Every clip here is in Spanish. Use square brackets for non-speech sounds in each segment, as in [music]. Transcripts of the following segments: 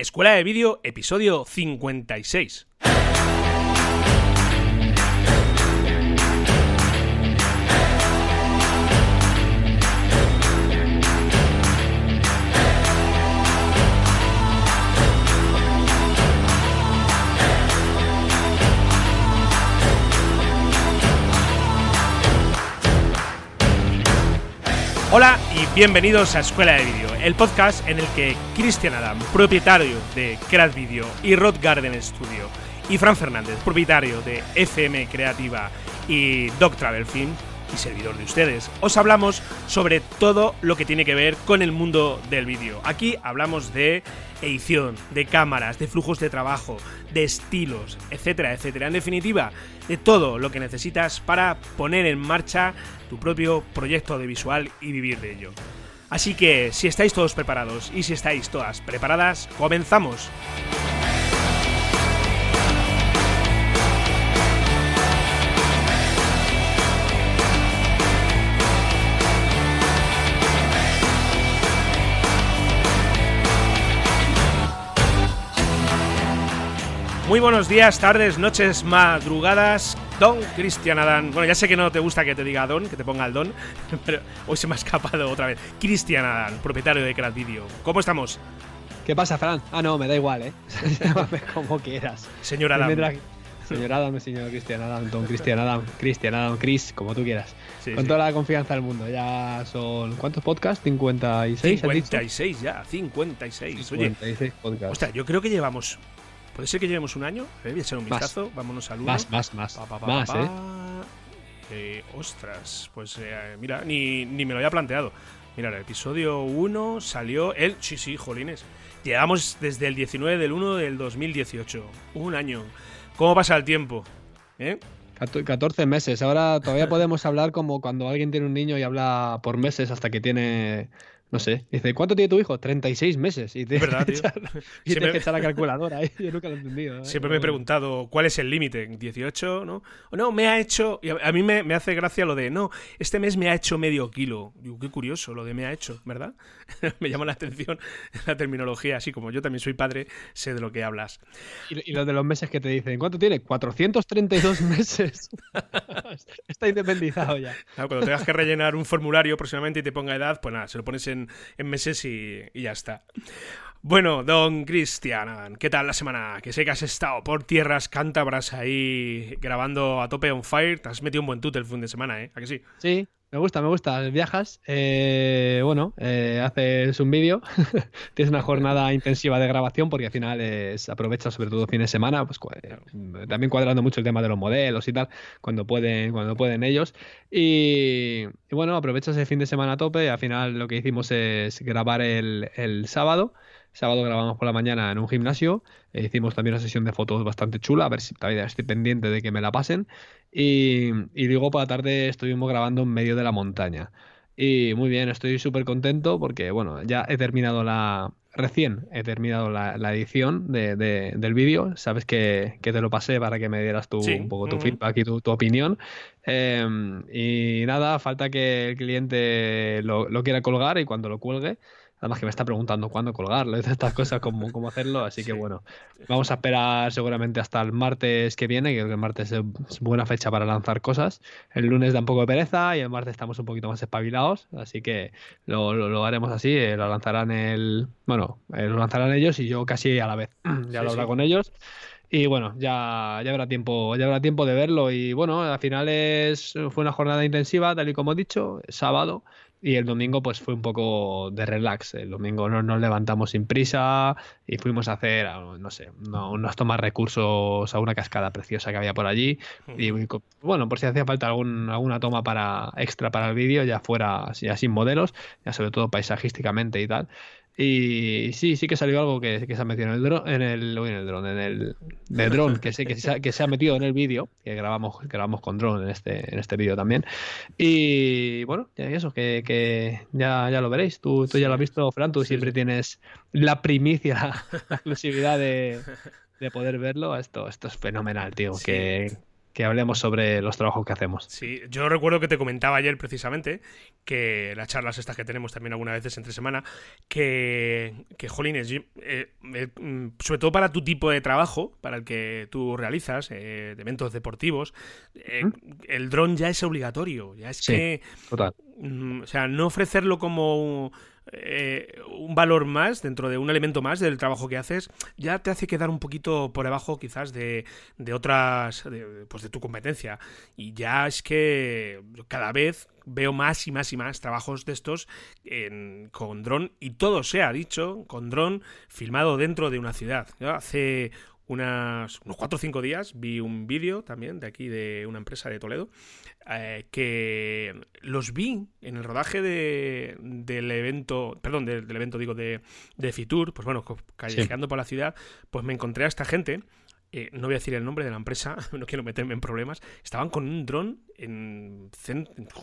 Escuela de Vídeo, episodio 56. Hola bienvenidos a Escuela de Vídeo, el podcast en el que Cristian Adam, propietario de Craft Video y Rod Garden Studio, y Fran Fernández, propietario de FM Creativa y Dog Travel Film, y servidor de ustedes, os hablamos sobre todo lo que tiene que ver con el mundo del vídeo. Aquí hablamos de edición, de cámaras, de flujos de trabajo, de estilos, etcétera, etcétera. En definitiva, de todo lo que necesitas para poner en marcha tu propio proyecto de visual y vivir de ello. Así que si estáis todos preparados y si estáis todas preparadas, comenzamos. Muy buenos días, tardes, noches, madrugadas. Don Cristian Adán. Bueno, ya sé que no te gusta que te diga Don, que te ponga el Don, [laughs] pero hoy se me ha escapado otra vez. Cristian Adán, propietario de Craft Video. ¿Cómo estamos? ¿Qué pasa, Fran? Ah, no, me da igual, ¿eh? [laughs] Llámame como quieras. Señor Adán. Señor Adam, señor Cristian Adam, Don Cristian Adam, Cristian Adam, Chris, como tú quieras. Con toda la confianza del mundo. Ya son. ¿Cuántos podcasts? ¿56? 56 ya, 56. 56 podcasts. Ostras, yo creo que llevamos Puede ser que llevemos un año. Eh, voy a echar un vistazo. Vámonos al 1. Más, más, más. más, ¿eh? ¿eh? Ostras, pues eh, mira, ni, ni, me lo había planteado. Mira, el episodio 1 salió el. Sí, sí, jolines. Llevamos desde el 19 del 1 del 2018. Un año. ¿Cómo pasa el tiempo? ¿Eh? 14 meses. Ahora todavía [laughs] podemos hablar como cuando alguien tiene un niño y habla por meses hasta que tiene no sé. Dice, ¿cuánto tiene tu hijo? 36 meses. Y te es verdad, [laughs] tío. [laughs] y tienes que echar la calculadora. ¿eh? [laughs] Yo nunca lo he entendido. ¿eh? Siempre me he preguntado, ¿cuál es el límite? ¿18? ¿No? O no, me ha hecho. Y a mí me, me, hace gracia lo de, no, este mes me ha hecho medio kilo. Digo, qué curioso lo de me ha hecho, ¿verdad? me llama la atención la terminología. Así como yo también soy padre, sé de lo que hablas. Y, lo de los meses que te dicen, ¿cuánto tiene? 432 meses. Está independizado ya. Claro, cuando tengas que rellenar un formulario próximamente y te ponga edad, pues nada, se lo pones en en, meses y, ya está. Bueno, don Cristian, ¿qué tal la semana? Que sé que has estado por tierras cántabras ahí grabando a tope on fire. Te has metido un buen tute el fin de semana, ¿eh? ¿A que sí? Sí, me gusta, me gusta. Viajas, eh, bueno, eh, haces un vídeo, [laughs] tienes una jornada intensiva de grabación porque al final es, aprovechas sobre todo fin de semana, pues también cuadrando mucho el tema de los modelos y tal, cuando pueden, cuando pueden ellos. Y, bueno, aprovechas el fin de semana a tope y al final lo que hicimos es grabar el, el sábado. Sábado grabamos por la mañana en un gimnasio. Eh, hicimos también una sesión de fotos bastante chula, a ver si todavía estoy pendiente de que me la pasen. Y, luego por la tarde estuvimos grabando en medio de la montaña. Y muy bien, estoy súper contento porque, bueno, ya he terminado la. Recién he terminado la, edición de, del vídeo. Sabes que, te lo pasé para que me dieras tu, un poco tu feedback y tu, opinión. Em, y nada, falta que el cliente lo, lo quiera colgar y cuando lo cuelgue Además que me está preguntando cuándo colgarlo estas cosas, cómo, cómo hacerlo. Así que bueno, vamos a esperar seguramente hasta el martes que viene, que el martes es buena fecha para lanzar cosas. El lunes da un poco de pereza y el martes estamos un poquito más espabilados. Así que lo, lo, haremos así. Eh, lo lanzarán el. Bueno, eh, lo lanzarán ellos y yo casi a la vez. [clears throat] ya lo habrá con ellos. Y bueno, ya, ya habrá tiempo, ya habrá tiempo de verlo. Y bueno, al final es, fue una jornada intensiva, tal y como he dicho, sábado. Y el domingo pues fue un poco de relax. El domingo nos, nos levantamos sin prisa y fuimos a hacer, no sé, no, unos tomar recursos a una cascada preciosa que había por allí. Y bueno, por si hacía falta algún, alguna toma para extra para el vídeo, ya fuera ya sin modelos, ya sobre todo paisajísticamente y tal. Y sí, sí que salió algo que, se ha metido en el dron, en el, en el dron, en el de dron, que sé que se, ha, que se ha metido en el vídeo, que grabamos, grabamos con dron en este, en este vídeo también. Y bueno, eso, que, que ya, ya lo veréis. Tú, tú ya lo has visto, Fran, tú siempre tienes la primicia, [laughs] la exclusividad de, de, poder verlo. Esto, esto es fenomenal, tío. Que que hablemos sobre los trabajos que hacemos. Sí, yo recuerdo que te comentaba ayer precisamente que las charlas estas que tenemos también algunas veces entre semana, que, que jolines, eh, eh, mm, sobre todo para tu tipo de trabajo, para el que tú realizas, eh, de eventos deportivos, el dron ya es obligatorio, ya es que... Total. Mm, o sea, no ofrecerlo como eh, un valor más, dentro de un elemento más del trabajo que haces, ya te hace quedar un poquito por debajo quizás de, de otras, pues de tu competencia. Y ya es que cada vez veo más y más y más trabajos de estos con dron y todo se ha dicho con dron filmado dentro de una ciudad. hace unas, unos 4 o 5 días vi un vídeo también de aquí de una empresa de Toledo eh, que los vi en el rodaje de, del evento, perdón, del, evento digo de, de, Fitur, pues bueno, callejeando por la ciudad, pues me encontré a esta gente eh, no voy a decir el nombre de la empresa, [laughs] no quiero meterme en problemas, estaban con un dron en,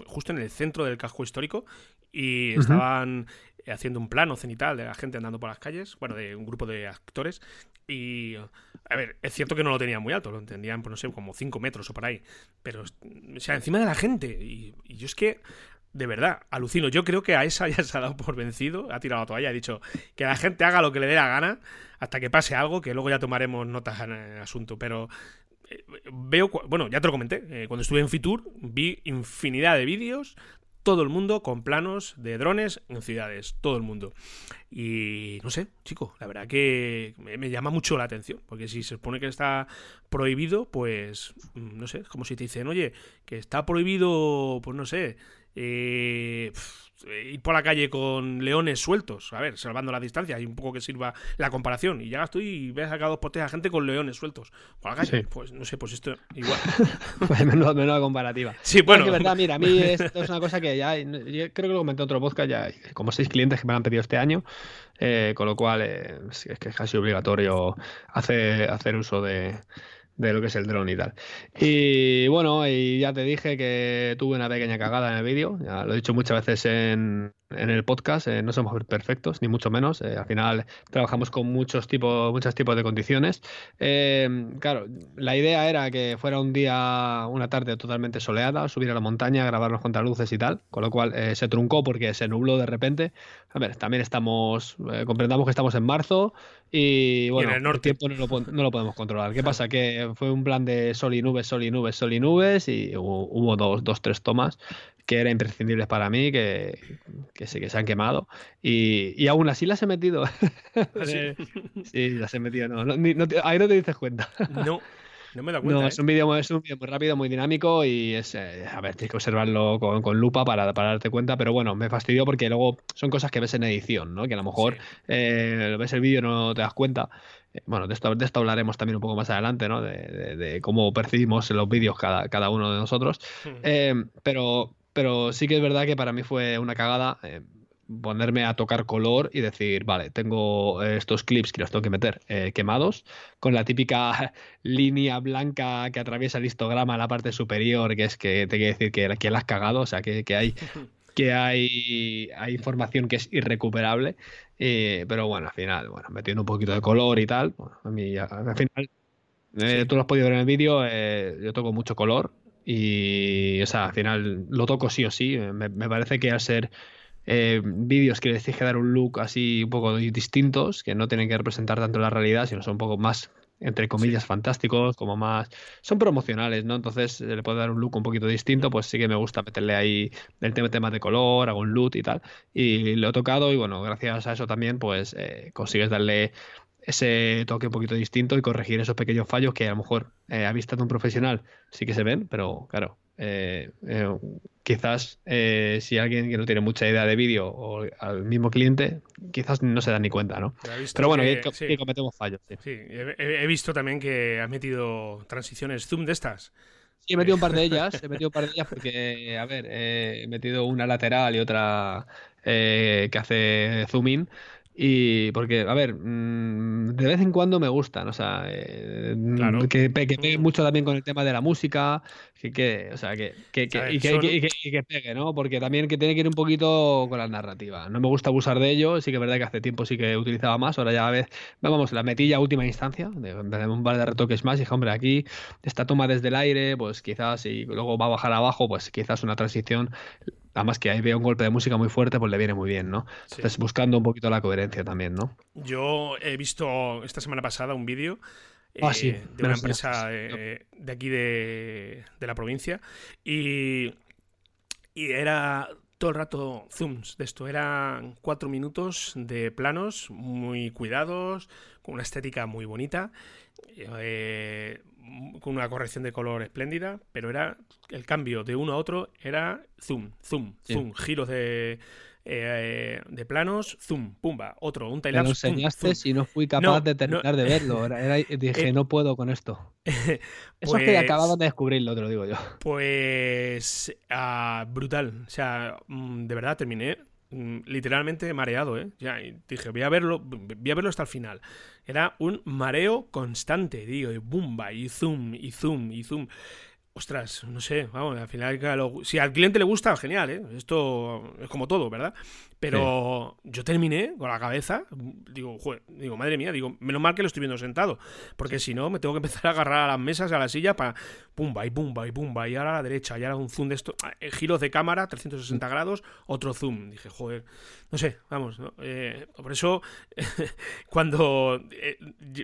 justo en el centro del casco histórico y estaban haciendo un plano cenital de la gente andando por las calles, bueno, de un grupo de actores. Y, a ver, es cierto que no lo tenían muy alto, lo entendían, pues no sé, como 5 metros o por ahí. Pero, o sea, encima de la gente. Y, yo es que, de verdad, alucino. Yo creo que a esa [laughs] ya se ha dado por vencido, ha tirado la toalla, ha dicho que la gente haga lo que le dé la gana hasta que pase algo, que luego ya tomaremos notas en el asunto. Pero eh, veo, bueno, ya te lo comenté, eh, cuando estuve en Fitur vi infinidad de vídeos todo el mundo con planos de drones en ciudades, todo el mundo. Y no sé, chico, la verdad que me, llama mucho la atención, porque si se supone que está prohibido, pues mm, no sé, como si te dicen, oye, que está prohibido, pues no sé, eh, ir por la calle con leones sueltos, a ver, salvando la distancia y un poco que sirva la comparación. Y llegas tú y ves acá dos potes a gente con leones sueltos por la calle. Pues no sé, pues esto igual. pues menos, menos comparativa. Sí, bueno. Es verdad, mira, a mí esto es una cosa que ya, yo creo que lo comenté en otro podcast, ya hay como seis clientes que me han pedido este año, eh, con lo cual eh, es que es casi obligatorio hacer, hacer uso de de lo que es el dron y tal. Y bueno, y ya te dije que tuve una pequeña cagada en el vídeo, ya lo he dicho muchas veces en, en el podcast, eh, no somos perfectos, ni mucho menos. Eh, al final trabajamos con muchos tipos, muchos tipos de condiciones. Eh, claro, la idea era que fuera un día, una tarde totalmente soleada, subir a la montaña, grabar los contraluces y tal, con lo cual se truncó porque se nubló de repente. A ver, también estamos, comprendamos que estamos en marzo y bueno, el, tiempo no lo, podemos controlar. ¿Qué pasa? Que fue un plan de sol y nubes, sol y nubes, sol y nubes y hubo, hubo dos, dos, tres tomas que eran imprescindibles para mí, que, que, sí, que se han quemado. Y, y aún así las he metido. ¿Ah, ¿Sí? [laughs] las he metido. No, ahí no te dices cuenta. No. No me da cuenta. No, es, un vídeo, es un vídeo muy rápido, muy dinámico y es. Eh, a ver, tienes que observarlo con, con lupa para, para, darte cuenta, pero bueno, me fastidió porque luego son cosas que ves en edición, ¿no? Que a lo mejor eh, ves el vídeo y no te das cuenta. Eh, bueno, de esto, de esto hablaremos también un poco más adelante, ¿no? De, de, cómo percibimos los vídeos cada, cada uno de nosotros. pero, pero sí que es verdad que para mí fue una cagada eh, ponerme a tocar color y decir, vale, tengo estos clips que los tengo que meter eh, quemados, con la típica [laughs] línea blanca que atraviesa el histograma en la parte superior, que es que te quiere decir que, que la has cagado, o sea, que, hay [laughs] que hay, hay información que es irrecuperable. Eh, pero bueno, al final, bueno, metiendo un poquito de color y tal, a mí al final, tú lo has podido ver en el vídeo, yo toco mucho color, y, o sea, al final lo toco sí o sí. Me, parece que al ser eh, vídeos que les tienes que dar un look así un poco distintos, que no tienen que representar tanto la realidad, sino son un poco más, entre comillas, fantásticos, como más. Son promocionales, ¿no? Entonces le puedo dar un look un poquito distinto, pues sí que me gusta meterle ahí el tema, tema de color, hago un look y tal. Y lo he tocado, y bueno, gracias a eso también, pues eh, consigues darle ese toque un poquito distinto y corregir esos pequeños fallos que a lo mejor eh, a vista de un profesional sí que se ven, pero claro, eh, eh, quizás si alguien que no tiene mucha idea de vídeo o al mismo cliente, quizás no se da ni cuenta, ¿no? Pero, bueno, que, cometemos fallos. Sí, He, visto también que has metido transiciones zoom de estas. Sí, he metido un par de ellas, he metido un par de ellas porque, a ver, he metido una lateral y otra que hace zoom in y porque, a ver, mm, de vez en cuando me gustan, o sea, eh, que, pegue mm. mucho también con el tema de la música, que, o sea, que, que, y, que, pegue, ¿no? Porque también que tiene que ir un poquito con la narrativa. No me gusta abusar de ello, sí que es verdad que hace tiempo sí que utilizaba más, ahora ya a veces, vamos, la metí ya a última instancia, de, un par de retoques más, y dije, hombre, aquí esta toma desde el aire, pues quizás, y luego va a bajar abajo, pues quizás una transición además que ahí veo un golpe de música muy fuerte, pues le viene muy bien, ¿no? Entonces buscando un poquito la coherencia también, ¿no? Yo he visto esta semana pasada un vídeo ah, eh, de una empresa eh, de aquí de, la provincia y, y era todo el rato zooms de esto. Eran cuatro minutos de planos muy cuidados, con una estética muy bonita. Eh, con una corrección de color espléndida, pero era el cambio de uno a otro era zoom, zoom, zoom, giros de, eh, de planos, zoom, pumba, otro, un timelapse. Me lo enseñaste si no fui capaz de terminar de verlo. [laughs] dije, eh, no puedo con esto. [laughs] Eso es que acababa de descubrirlo, te lo digo yo. Pues ah, brutal. O sea, mm, de verdad terminé literalmente mareado, ¿eh? Ya, dije, voy a verlo, voy a verlo hasta el final. Era un mareo constante, digo, y bumba, y zoom, y zoom, y zoom. Ostras, no sé, vamos, al final, si al cliente le gusta, genial, ¿eh? Esto es como todo, ¿verdad? Pero yo terminé con la cabeza, digo, digo, madre mía, digo, menos mal que lo estoy viendo sentado, porque si no me tengo que empezar a agarrar a las mesas, a la silla, para pumba y pumba y pumba, y ahora a la derecha, y ahora un zoom de esto, ah, eh, giros de cámara, 360 grados, otro zoom. Dije, joder, no sé, vamos, eh, por eso, [laughs] cuando eh,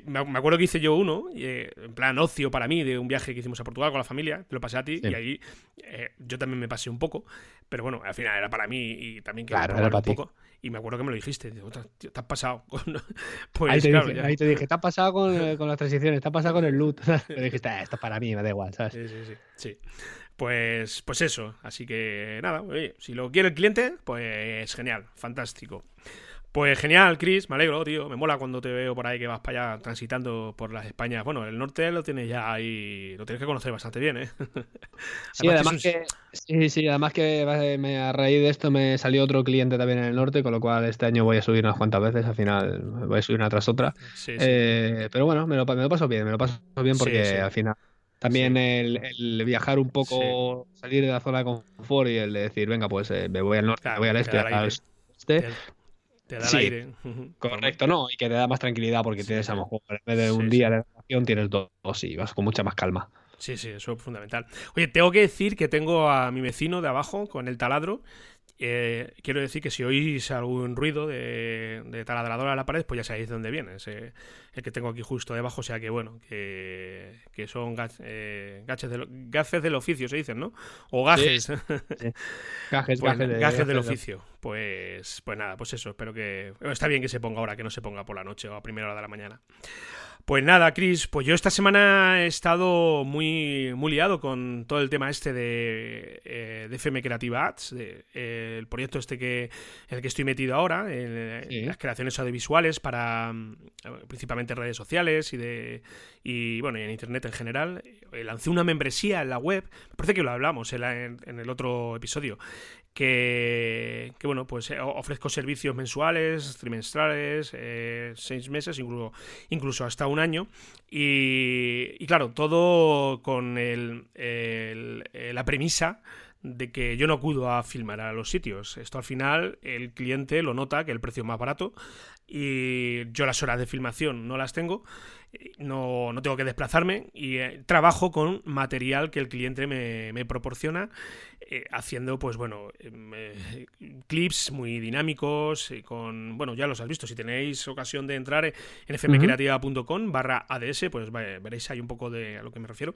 me acuerdo que hice yo uno, en plan ocio para mí, de un viaje que hicimos a Portugal con la familia, te lo pasé a ti, y ahí yo también me pasé un poco, pero bueno, al final era para mí y también que claro, un poco. Y me acuerdo que me lo dijiste. te has pasado. [laughs] pues, ahí, te dije, ahí, te dije, te has pasado con, [laughs] con, las transiciones, te has pasado con el loot. [laughs] me dijiste, ah, esto es para mí, me da igual, ¿sabes? Sí, sí, sí. sí. Pues, pues eso. Así que nada, oye, si lo quiere el cliente, pues genial, fantástico. Pues genial, Chris, me alegro, tío. Me mola cuando te veo por ahí que vas para allá transitando por las Españas. Bueno, el norte lo tienes ya ahí, lo tienes que conocer bastante bien, ¿eh? [laughs] sí, además que, sí, sí, además que a raíz de esto me salió otro cliente también en el norte, con lo cual este año voy a subir unas cuantas veces, al final voy a subir una tras otra. Eh, pero bueno, me lo, me lo, paso bien, me lo paso bien porque al final también el, viajar un poco, salir de la zona de confort y el de decir, venga, pues eh, me voy al norte, me voy al este, al este. Te da el aire. Correcto, no, y que te da más tranquilidad porque tienes a lo mejor en vez de un día de grabación tienes dos y vas con mucha más calma. Sí, sí, eso es fundamental. Oye, tengo que decir que tengo a mi vecino de abajo con el taladro eh, quiero decir que si oís algún ruido de, de, taladradora a la pared, pues ya sabéis de dónde viene. el que tengo aquí justo debajo, o sea que bueno, que, son eh, gaches del oficio, se dicen, ¿no? O gajes. [laughs] Gajes, pues gajes, del oficio. Pues, pues nada, pues eso, espero que... Está bien que se ponga ahora, que no se ponga por la noche o a primera hora de la mañana. Pues nada, Chris, pues yo esta semana he estado muy, muy liado con todo el tema este de, eh, de FM Creative Ads, eh, el proyecto este que, en el que estoy metido ahora, en, las creaciones audiovisuales para mm, principalmente redes sociales y de y bueno, y en internet en general. Eh, lancé una membresía en la web, parece que lo hablamos en el otro episodio, que, bueno, pues eh, ofrezco servicios mensuales, trimestrales, eh, seis meses, incluso, incluso hasta un año. Y, claro, todo con el, la premisa de que yo no acudo a filmar a los sitios. Esto al final el cliente lo nota que el precio es más barato y yo las horas de filmación no las tengo no, no tengo que desplazarme y eh, trabajo con material que el cliente me proporciona eh, haciendo pues bueno em, eh, clips muy dinámicos con bueno ya los has visto si tenéis ocasión de entrar en fmcreativa.com barra ads pues veréis ahí un poco de a lo que me refiero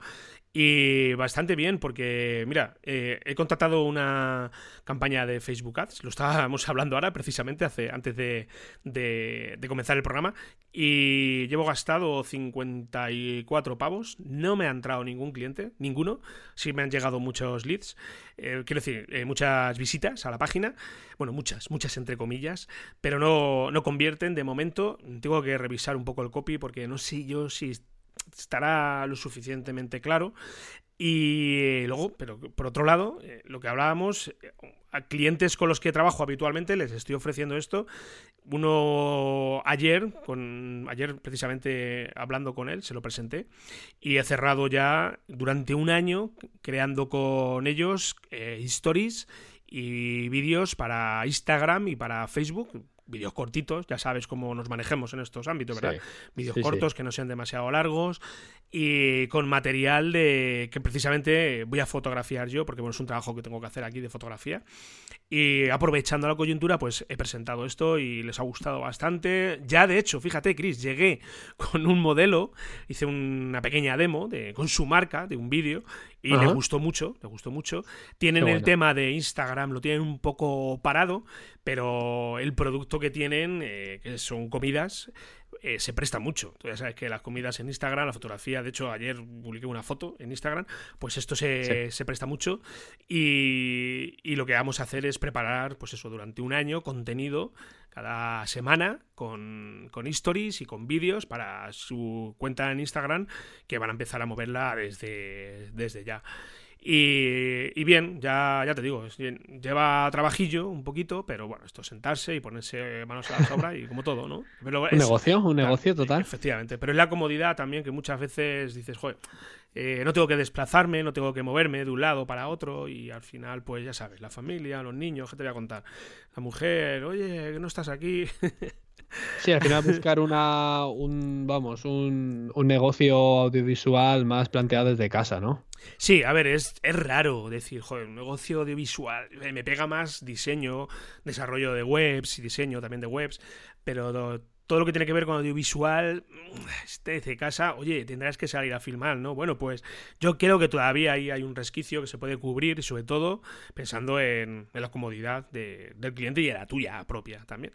y bastante bien porque mira he contratado una campaña de Facebook Ads lo estábamos [laughs] hablando ahora precisamente hace antes de, de, de comenzar el programa y llevo gastado 54 pavos. No me ha entrado ningún cliente, ninguno. Sí me han llegado muchos leads. Eh, quiero decir, eh, muchas visitas a la página. Bueno, muchas, muchas entre comillas. Pero no, no convierten de momento. Tengo que revisar un poco el copy porque no sé yo si estará lo suficientemente claro. Y luego, pero por otro lado, eh, lo que hablábamos, eh, a clientes con los que trabajo habitualmente les estoy ofreciendo esto. Uno ayer, con, ayer precisamente hablando con él, se lo presenté y he cerrado ya durante un año creando con ellos eh, stories y vídeos para Instagram y para Facebook vídeos cortitos, ya sabes cómo nos manejemos en estos ámbitos, ¿verdad? Vídeos cortos que no sean demasiado largos y con material de que precisamente voy a fotografiar yo, porque bueno, es un trabajo que tengo que hacer aquí de fotografía. Y aprovechando la coyuntura, pues he presentado esto y les ha gustado bastante. Ya de hecho, fíjate, Chris, llegué con un modelo, hice una pequeña demo de, con su marca de un vídeo y le gustó mucho, le gustó mucho. Tienen el tema de Instagram, lo tienen un poco parado, pero el producto que tienen, eh, que son comidas, eh, se presta mucho. Tú ya sabes que las comidas en Instagram, la fotografía, de hecho ayer publiqué una foto en Instagram, pues esto se, presta mucho y, y, lo que vamos a hacer es preparar, pues eso, durante un año contenido cada semana con, con stories y con vídeos para su cuenta en Instagram que van a empezar a moverla desde, desde ya. Y, bien, ya, ya te digo, lleva trabajillo un poquito, pero bueno, esto es sentarse y ponerse manos a la sobra y como todo, ¿no? un negocio, un negocio total. Efectivamente, pero es la comodidad también que muchas veces dices, joder, eh, no tengo que desplazarme, no tengo que moverme de un lado para otro y al final, pues ya sabes, la familia, los niños, ¿qué te voy a contar? La mujer, oye, que no estás aquí. [laughs] Sí, al final buscar una, un, vamos, un, un, negocio audiovisual más planteado desde casa, ¿no? Sí, a ver, es, es raro decir, joder, un negocio audiovisual, eh, me pega más diseño, desarrollo de webs y diseño también de webs, pero todo lo que tiene que ver con audiovisual, este de casa, oye, tendrás que salir a filmar, ¿no? Bueno, pues yo creo que todavía ahí hay un resquicio que se puede cubrir, y sobre todo pensando en, la comodidad del cliente y en la tuya propia también.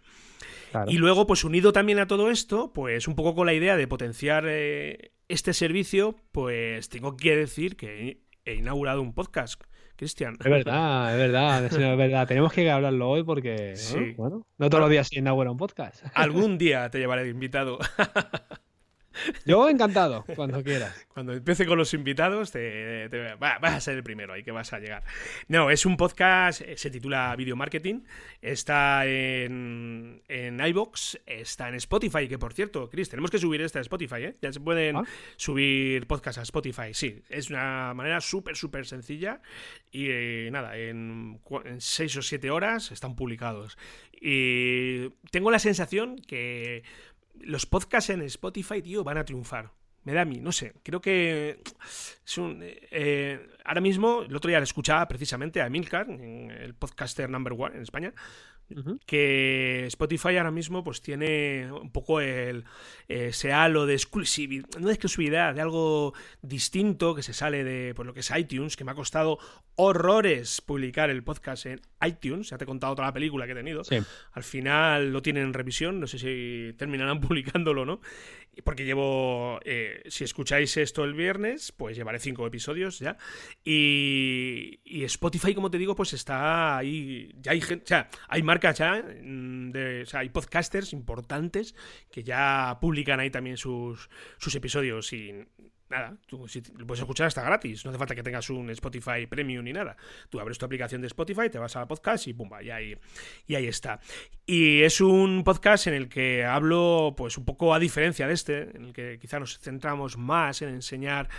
Y luego, pues unido también a todo esto, pues un poco con la idea de potenciar eh, este servicio, pues tengo que decir que he inaugurado un podcast Cristian. Es verdad, es verdad, es verdad. Tenemos que hablarlo hoy porque, bueno, no todos los días se inaugura un podcast. Algún día te llevaré de invitado. [laughs] Yo encantado, cuando quieras. [laughs] Cuando empiece con los invitados, te, vas a ser el primero ahí que vas a llegar. No, es un podcast, eh, se titula Video Marketing, está en, en iBox, está en Spotify, que por cierto, Chris, tenemos que subir esta a Spotify, ¿eh? Ya se pueden ah. subir podcasts a Spotify, sí, es una manera súper, súper sencilla y eh, nada, en, en seis o siete horas están publicados. Y tengo la sensación que los podcasts en Spotify, tío, van a triunfar. Me da a mí, no sé. Creo que es un. Eh, ahora mismo, el otro día le escuchaba precisamente a Emilcar, el podcaster number one en España, que Spotify ahora mismo pues tiene un poco el ese halo de exclusividad, no de exclusividad, de algo distinto que se sale de por lo que es iTunes, que me ha costado horrores publicar el podcast en iTunes, ya te he contado toda la película que he tenido. Al final lo tienen en revisión, no sé si terminarán [laughs] publicándolo o no, porque llevo, eh, si escucháis esto el viernes, pues llevaré cinco episodios ya. Y, y Spotify, como te digo, pues está ahí, ya hay gente, o sea, hay marcas mm, hay podcasters importantes que ya publican ahí también sus, sus episodios y nada, tú lo puedes escuchar hasta gratis, no hace falta que tengas un Spotify Premium ni nada. Tú abres tu aplicación de Spotify, te vas a podcast y pumba, y ahí, y ahí está. Y es un podcast en el que hablo, pues un poco a diferencia de este, en el que quizá nos centramos más en enseñar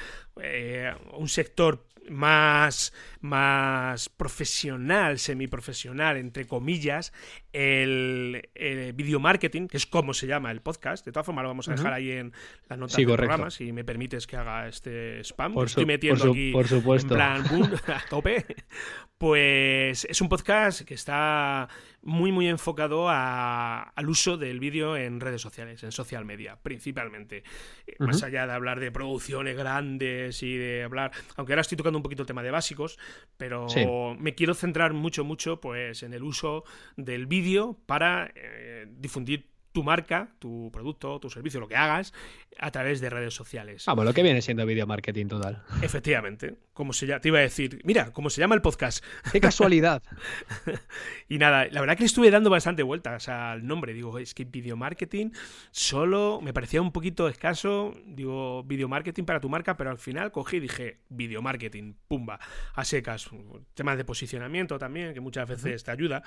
eh, un sector más, más profesional, semiprofesional, entre comillas, el, video marketing, que es como se llama el podcast. De todas formas, lo vamos a dejar ahí en las notas del programa, si me permites que haga este spam. estoy metiendo aquí por supuesto. en plan [laughs] a tope. Pues es un podcast que está muy muy enfocado al uso del vídeo en redes sociales, en social media, principalmente. Eh, más allá de hablar de producciones grandes y de hablar, aunque ahora estoy tocando un poquito el tema de básicos, pero me quiero centrar mucho mucho pues en el uso del vídeo para eh, difundir tu marca, tu producto, tu servicio, lo que hagas, a través de redes sociales. Vamos, lo que viene siendo video marketing total. Efectivamente. Como se llama, te iba a decir, mira, cómo se llama el podcast. [laughs] Qué casualidad. y nada, la verdad que estuve dando bastante vueltas al nombre. Digo, es que video marketing solo me parecía un poquito escaso. Digo, video marketing para tu marca, pero al final cogí y dije, video marketing, pumba, a secas. Temas de posicionamiento también, que muchas veces te ayuda.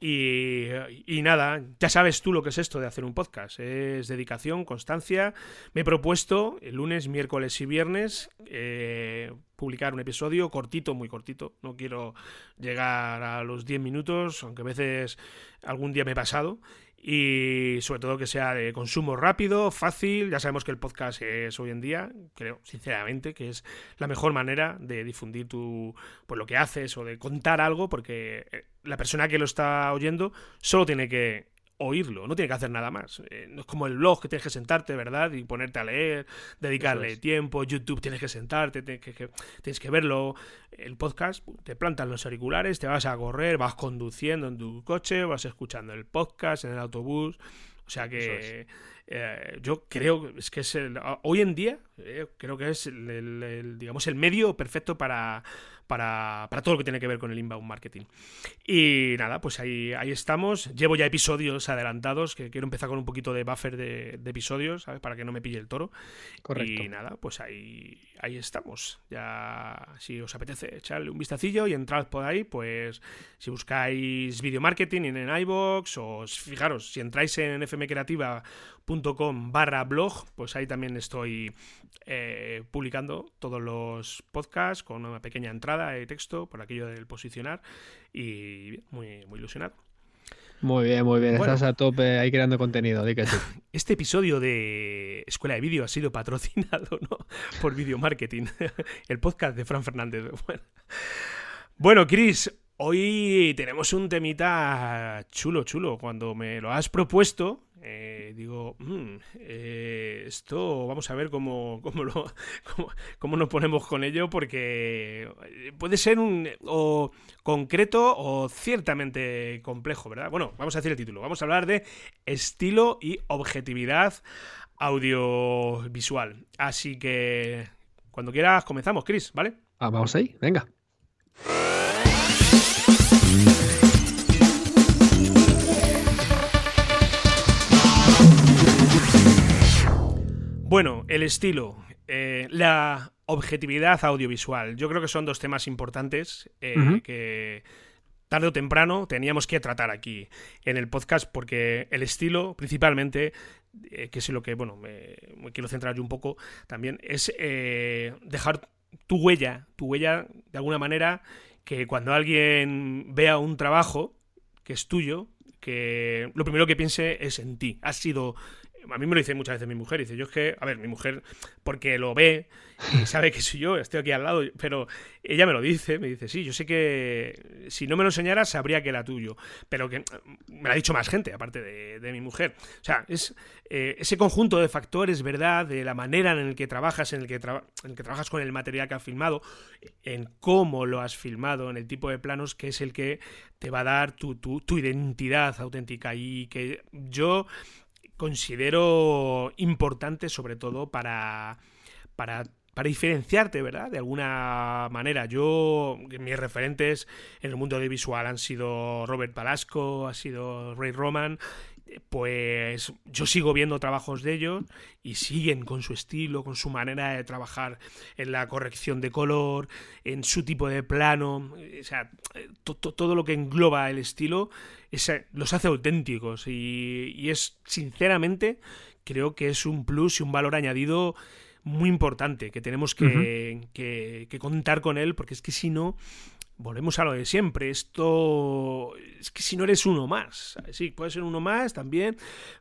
Y, y nada, ya sabes tú lo que es esto de hacer un podcast. Es dedicación, constancia. Me he propuesto el lunes, miércoles y viernes. Eh, publicar un episodio cortito, muy cortito. No quiero llegar a los 10 minutos, aunque a veces algún día me he pasado. Y sobre todo que sea de consumo rápido, fácil. Ya sabemos que el podcast es hoy en día, creo sinceramente, que es la mejor manera de difundir tu, pues, lo que haces o de contar algo, porque eh, la persona que lo está oyendo solo tiene que oírlo, no tiene que hacer nada más. Eh, no es como el blog que tienes que sentarte, ¿verdad? Y ponerte a leer, dedicarle tiempo, YouTube tienes que sentarte, tienes que, tienes que verlo. El podcast, te plantas los auriculares, te vas a correr, vas conduciendo en tu coche, vas escuchando el podcast en el autobús. O sea que eh, yo creo es que es el, hoy en día eh, creo que es el, digamos el medio perfecto para, para, todo lo que tiene que ver con el inbound marketing. Y nada, pues ahí, ahí estamos. Llevo ya episodios adelantados, que quiero empezar con un poquito de buffer de, episodios, ¿sabes? Para que no me pille el toro. Correcto. Y nada, pues ahí, ahí estamos. Ya, si os apetece echarle un vistacillo y entrad por ahí, pues si buscáis video marketing en iBox o fijaros, si entráis en fmcreativa.com barra blog, pues ahí también estoy eh, publicando todos los podcasts con una pequeña entrada de texto por aquello del posicionar y muy, muy ilusionado. Muy bien, muy bien. Estás a tope ahí creando contenido. [laughs] Este episodio de Escuela de Vídeo ha sido patrocinado ¿no? [laughs] por Video Marketing, [laughs] el podcast de Fran Fernández. Bueno, bueno Chris, hoy tenemos un temita chulo, chulo. Cuando me lo has propuesto, eh, digo, mm, eh, esto vamos a ver cómo, cómo, lo, [laughs] cómo, nos ponemos con ello, porque puede ser un o concreto o ciertamente complejo, ¿verdad? Bueno, vamos a decir el título. Vamos a hablar de estilo y objetividad audiovisual. Así que cuando quieras comenzamos, Chris, ¿vale? Ah, vamos ahí, venga. Bueno, el estilo, eh, la objetividad audiovisual. Yo creo que son dos temas importantes eh, que tarde o temprano teníamos que tratar aquí en el podcast porque el estilo, principalmente, eh, que es lo que, bueno, me, quiero centrar yo un poco también, es dejar tu huella, tu huella de alguna manera que cuando alguien vea un trabajo que es tuyo, que lo primero que piense es en ti. Has sido a mí me lo dice muchas veces mi mujer, dice, yo es que, a ver, mi mujer, porque lo ve y [laughs] sabe que soy yo, estoy aquí al lado, pero ella me lo dice, me dice, sí, yo sé que si no me lo enseñara sabría que era tuyo, pero que me lo ha dicho más gente, aparte de, mi mujer. O sea, es eh, ese conjunto de factores, ¿verdad? De la manera en el que trabajas, en el que, en el que trabajas con el material que has filmado, en cómo lo has filmado, en el tipo de planos, que es el que te va a dar tu, tu, tu identidad auténtica y que yo considero importante sobre todo para, para, para diferenciarte, ¿verdad? De alguna manera. Yo, mis referentes en el mundo de visual han sido Robert Palasco, ha sido Ray Roman, pues yo sigo viendo trabajos de ellos y siguen con su estilo, con su manera de trabajar en la corrección de color, en su tipo de plano, o sea, todo lo que engloba el estilo los hace auténticos y, es, sinceramente, creo que es un plus y un valor añadido muy importante que tenemos que, que, contar con él porque es que si no volvemos a lo de siempre. Esto es que si no eres uno más, sí, puedes ser uno más también,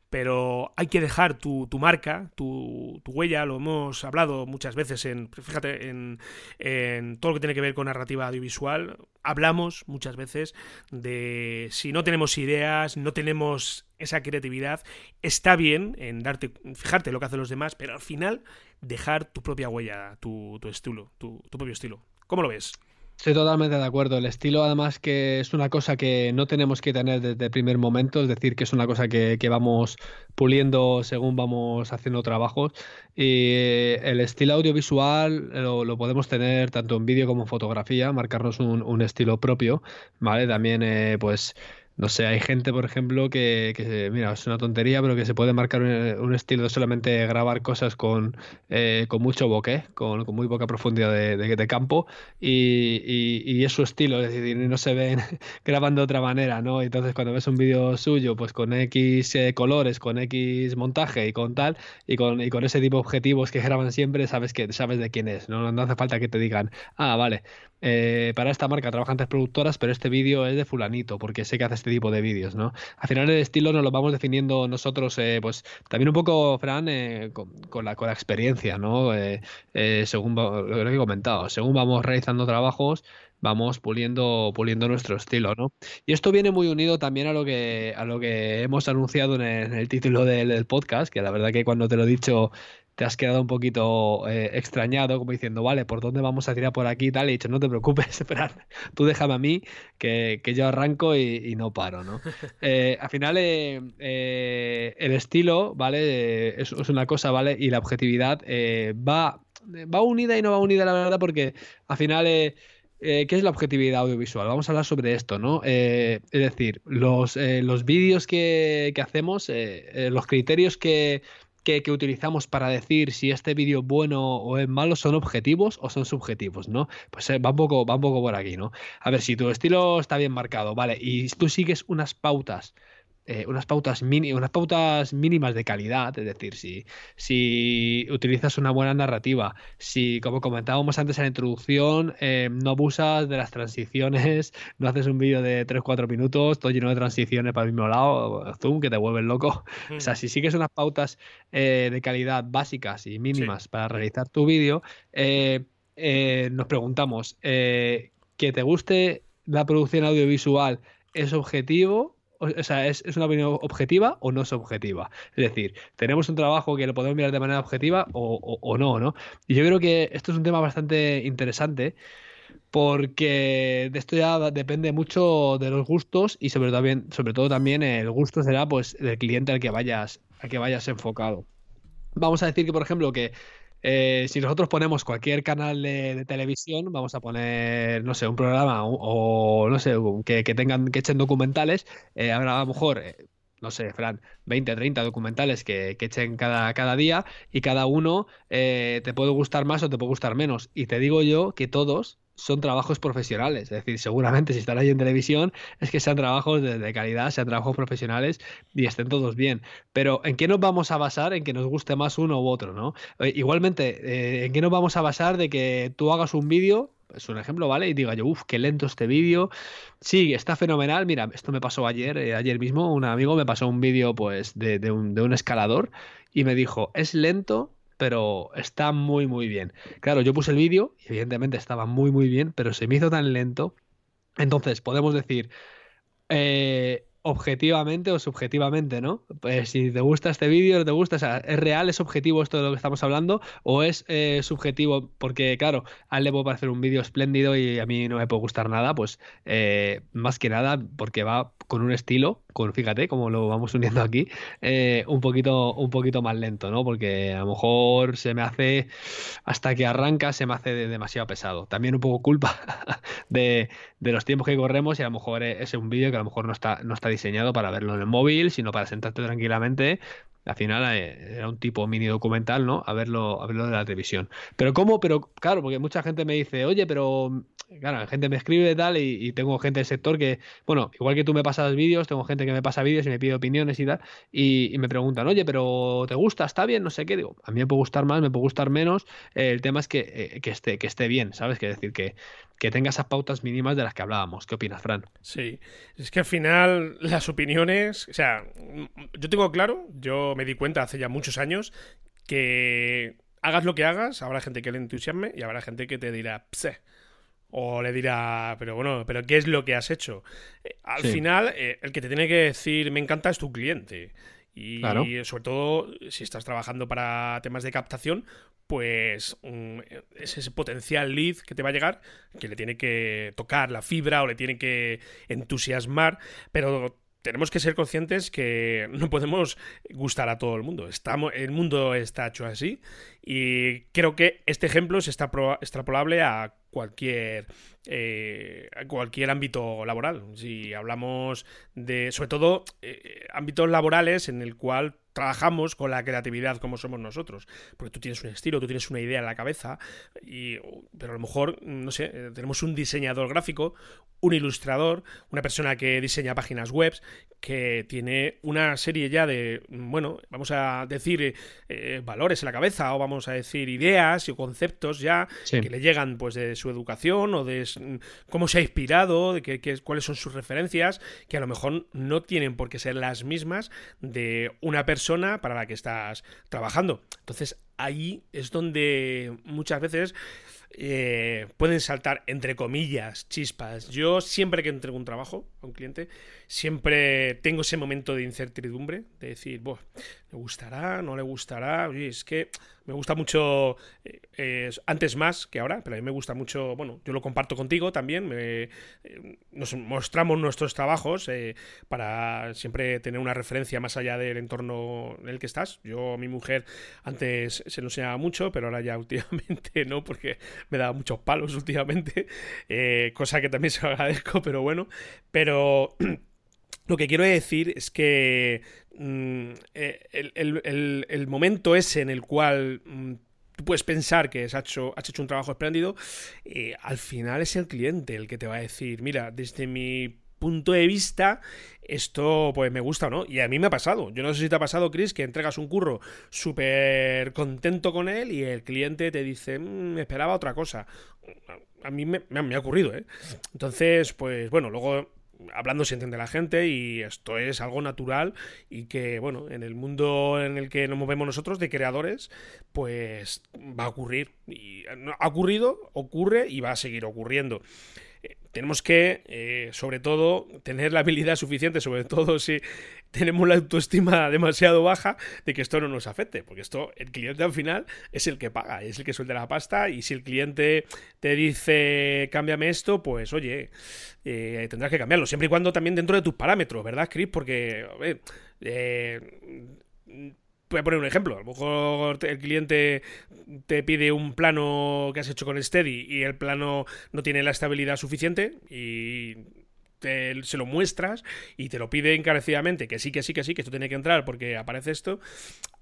pero hay que dejar tu, marca, tu, huella, lo hemos hablado muchas veces en, fíjate, en, en, todo lo que tiene que ver con narrativa audiovisual. Hablamos muchas veces de si no tenemos ideas, no tenemos esa creatividad, está bien en darte, fijarte lo que hacen los demás, pero al final dejar tu propia huella, tu, estilo, tu propio estilo. ¿Cómo lo ves? Estoy totalmente de acuerdo. El estilo, además, que es una cosa que no tenemos que tener desde el primer momento, es decir, que es una cosa que, vamos puliendo según vamos haciendo trabajos. Y eh, el estilo audiovisual lo, podemos tener tanto en vídeo como en fotografía, marcarnos un, estilo propio, ¿vale? También, eh, pues no sé, hay gente, por ejemplo, que, mira, es una tontería, pero que se puede marcar un, estilo de solamente grabar cosas con, eh, con mucho bokeh, con, con, muy poca profundidad de, campo, y, y, es su estilo, es decir, no se ven [laughs] grabando de otra manera, ¿no? Entonces, cuando ves un vídeo suyo, pues con X eh, colores, con X montaje y con tal, y con, y con ese tipo de objetivos que graban siempre, sabes que sabes de quién es, ¿no? No hace falta que te digan, ah, vale, eh, para esta marca trabajan tres productoras, pero este vídeo es de fulanito, porque sé que hace este tipo de vídeos, ¿no? Al final el estilo nos lo vamos definiendo nosotros, eh, pues también un poco, Fran, eh, con, la, con la experiencia, ¿no? según lo que he comentado, según vamos realizando trabajos, vamos puliendo, puliendo nuestro estilo, ¿no? Y esto viene muy unido también a lo que, a lo que hemos anunciado en el, título del, podcast, que la verdad que cuando te lo he dicho te has quedado un poquito eh, extrañado, como diciendo, vale, ¿por dónde vamos a tirar por aquí y tal? Y he dicho, no te preocupes, [laughs] esperar, tú déjame a mí, que, yo arranco y, no paro, ¿no? [laughs] Eh, al final, eh, el estilo, ¿vale? Es, una cosa, ¿vale? Y la objetividad va, va unida y no va unida, la verdad, porque al final... ¿Qué es la objetividad audiovisual? Vamos a hablar sobre esto, ¿no? es decir, los, los vídeos que, que hacemos, los criterios que, que, utilizamos para decir si este vídeo es bueno o es malo son objetivos o son subjetivos, ¿no? Pues eh, va, un poco, va un poco por aquí, ¿no? A ver, si tu estilo está bien marcado, ¿vale? Y tú sigues unas pautas eh, unas, pautas unas pautas mínimas de calidad, es decir, si, si utilizas una buena narrativa, si, como comentábamos antes en la introducción, eh, no abusas de las transiciones, [laughs] no haces un vídeo de 3-4 minutos, todo lleno de transiciones para el mismo lado, zoom, que te vuelven loco. [laughs] O sea, si sigues unas pautas eh, de calidad básicas y mínimas para realizar tu vídeo, nos preguntamos, ¿que te guste la producción audiovisual es objetivo o sea, ¿es, una opinión objetiva o no es objetiva? Es decir, ¿tenemos un trabajo que lo podemos mirar de manera objetiva o, no, no? Y yo creo que esto es un tema bastante interesante porque de esto ya depende mucho de los gustos y sobre todo, también, sobre todo también el gusto será pues del cliente al que vayas, al que vayas enfocado. Vamos a decir que, por ejemplo, que eh, si nosotros ponemos cualquier canal de, televisión, vamos a poner, no sé, un programa o, no sé, que, tengan, que echen documentales, eh, habrá a lo mejor, eh, no sé, Fran, 20, 30 documentales que, echen cada, cada, día y cada uno te puede gustar más o te puede gustar menos. Y te digo yo que todos son trabajos profesionales. Es decir, seguramente si están ahí en televisión es que sean trabajos de, calidad, sean trabajos profesionales y estén todos bien. Pero ¿en qué nos vamos a basar en que nos guste más uno u otro? ¿no? Eh, igualmente, eh, ¿en qué nos vamos a basar de que tú hagas un vídeo? Es un ejemplo, ¿vale? Y diga yo, uff, qué lento este vídeo. Sí, está fenomenal. Mira, esto me pasó ayer, eh, ayer mismo, un amigo me pasó un vídeo pues de, un, de un escalador y me dijo, es lento, pero está muy, muy bien. Claro, yo puse el vídeo y evidentemente estaba muy, muy bien, pero se me hizo tan lento. Entonces, podemos decir, eh, objetivamente o subjetivamente, ¿no? Pues si te gusta este vídeo, te gusta, o sea, ¿es real, es objetivo esto de lo que estamos hablando? ¿O es eh, subjetivo? Porque, claro, a él le puede parecer un vídeo espléndido y a mí no me puede gustar nada, pues más que nada porque va con un estilo, con, fíjate cómo lo vamos uniendo aquí, eh, un, poquito, un poquito más lento, ¿no? Porque a lo mejor se me hace, hasta que arranca, se me hace demasiado pesado. También un poco culpa [laughs] de, de los tiempos que corremos y a lo mejor es un vídeo que a lo mejor no está, no está diseñado para verlo en el móvil, sino para sentarte tranquilamente. Al final eh, era un tipo mini documental, ¿no? A verlo, a verlo de la televisión. Pero ¿cómo? Pero claro, porque mucha gente me dice, oye, pero claro, gente me escribe tal y, tengo gente del sector que, bueno, igual que tú me pasas vídeos, tengo gente que me pasa vídeos y me pide opiniones y tal, y, me preguntan, oye, pero ¿te gusta? ¿Está bien? No sé qué. Digo, a mí me puede gustar más, me puede gustar menos. el tema es que, eh, que, esté, que esté bien, ¿sabes? Que decir, que, que tenga esas pautas mínimas de las que hablábamos. ¿Qué opinas, Fran? Sí, es que al final las opiniones, o sea, yo tengo claro, yo me di cuenta hace ya muchos años que hagas lo que hagas, habrá gente que le entusiasme y habrá gente que te dirá, pse. O le dirá, pero bueno, pero ¿qué es lo que has hecho? Eh, al final, eh, el que te tiene que decir, me encanta, es tu cliente. Y sobre todo, si estás trabajando para temas de captación, pues es ese potencial lead que te va a llegar, que le tiene que tocar la fibra o le tiene que entusiasmar, pero tenemos que ser conscientes que [laughs] no podemos gustar a todo el mundo. Estamos, el mundo está hecho así y creo que este ejemplo es extrapolable a cualquier, eh, cualquier ámbito laboral. Si hablamos de, sobre todo, eh, ámbitos laborales en el cual trabajamos con la creatividad como somos nosotros. Porque tú tienes un estilo, tú tienes una idea en la cabeza, y, pero a lo mejor, no sé, eh, tenemos un diseñador gráfico, un ilustrador, una persona que diseña páginas web, que tiene una serie ya de, bueno, vamos a decir, eh, valores en la cabeza, o vamos a decir ideas y conceptos ya que le llegan pues de su educación o de cómo se ha inspirado, de que, cuáles son sus referencias, que a lo mejor no tienen por qué ser las mismas de una persona para la que estás trabajando. Entonces ahí es donde muchas veces eh, pueden saltar, entre comillas, chispas. Yo siempre que entrego un trabajo a un cliente, siempre tengo ese momento de incertidumbre, de decir, ¿le gustará? ¿No le gustará? Oye, es que me gusta mucho, eh, antes más que ahora, pero a mí me gusta mucho, bueno, yo lo comparto contigo también, eh, nos mostramos nuestros trabajos eh, para siempre tener una referencia más allá del entorno en el que estás. Yo, mi mujer, antes se nos enseñaba mucho, pero ahora ya [laughs] últimamente no, porque me da muchos palos últimamente, cosa que también se lo agradezco, pero bueno, pero... [clears throat] Lo que quiero decir es que mm, eh, el, momento ese en el cual mm, tú puedes pensar que has hecho, un trabajo espléndido, eh, al final es el cliente el que te va a decir, mira, desde mi punto de vista, esto pues me gusta o no. Y a mí me ha pasado. Yo no sé si te ha pasado, Chris, que entregas un curro súper contento con él y el cliente te dice, mm, me esperaba otra cosa. A mí me, me, ha ocurrido, ¿eh? Entonces, pues bueno, luego hablando se entiende la gente y esto es algo natural y que, bueno, en el mundo en el que nos movemos nosotros de creadores, pues va a ocurrir. Y ha ocurrido, ocurre y va a seguir ocurriendo tenemos que, eh, sobre todo, tener la habilidad suficiente, sobre todo si tenemos la autoestima demasiado baja, de que esto no nos afecte, porque esto, el cliente al final es el que paga, es el que suelta la pasta, y si el cliente te dice, cámbiame esto, pues oye, eh, tendrás que cambiarlo, siempre y cuando también dentro de tus parámetros, ¿verdad, Chris? Porque, a ver, eh, voy a poner un ejemplo. A lo mejor el cliente te pide un plano que has hecho con Steady y el plano no tiene la estabilidad suficiente y se lo muestras y te lo pide encarecidamente que sí, que sí, que sí, que esto tiene que entrar porque aparece esto.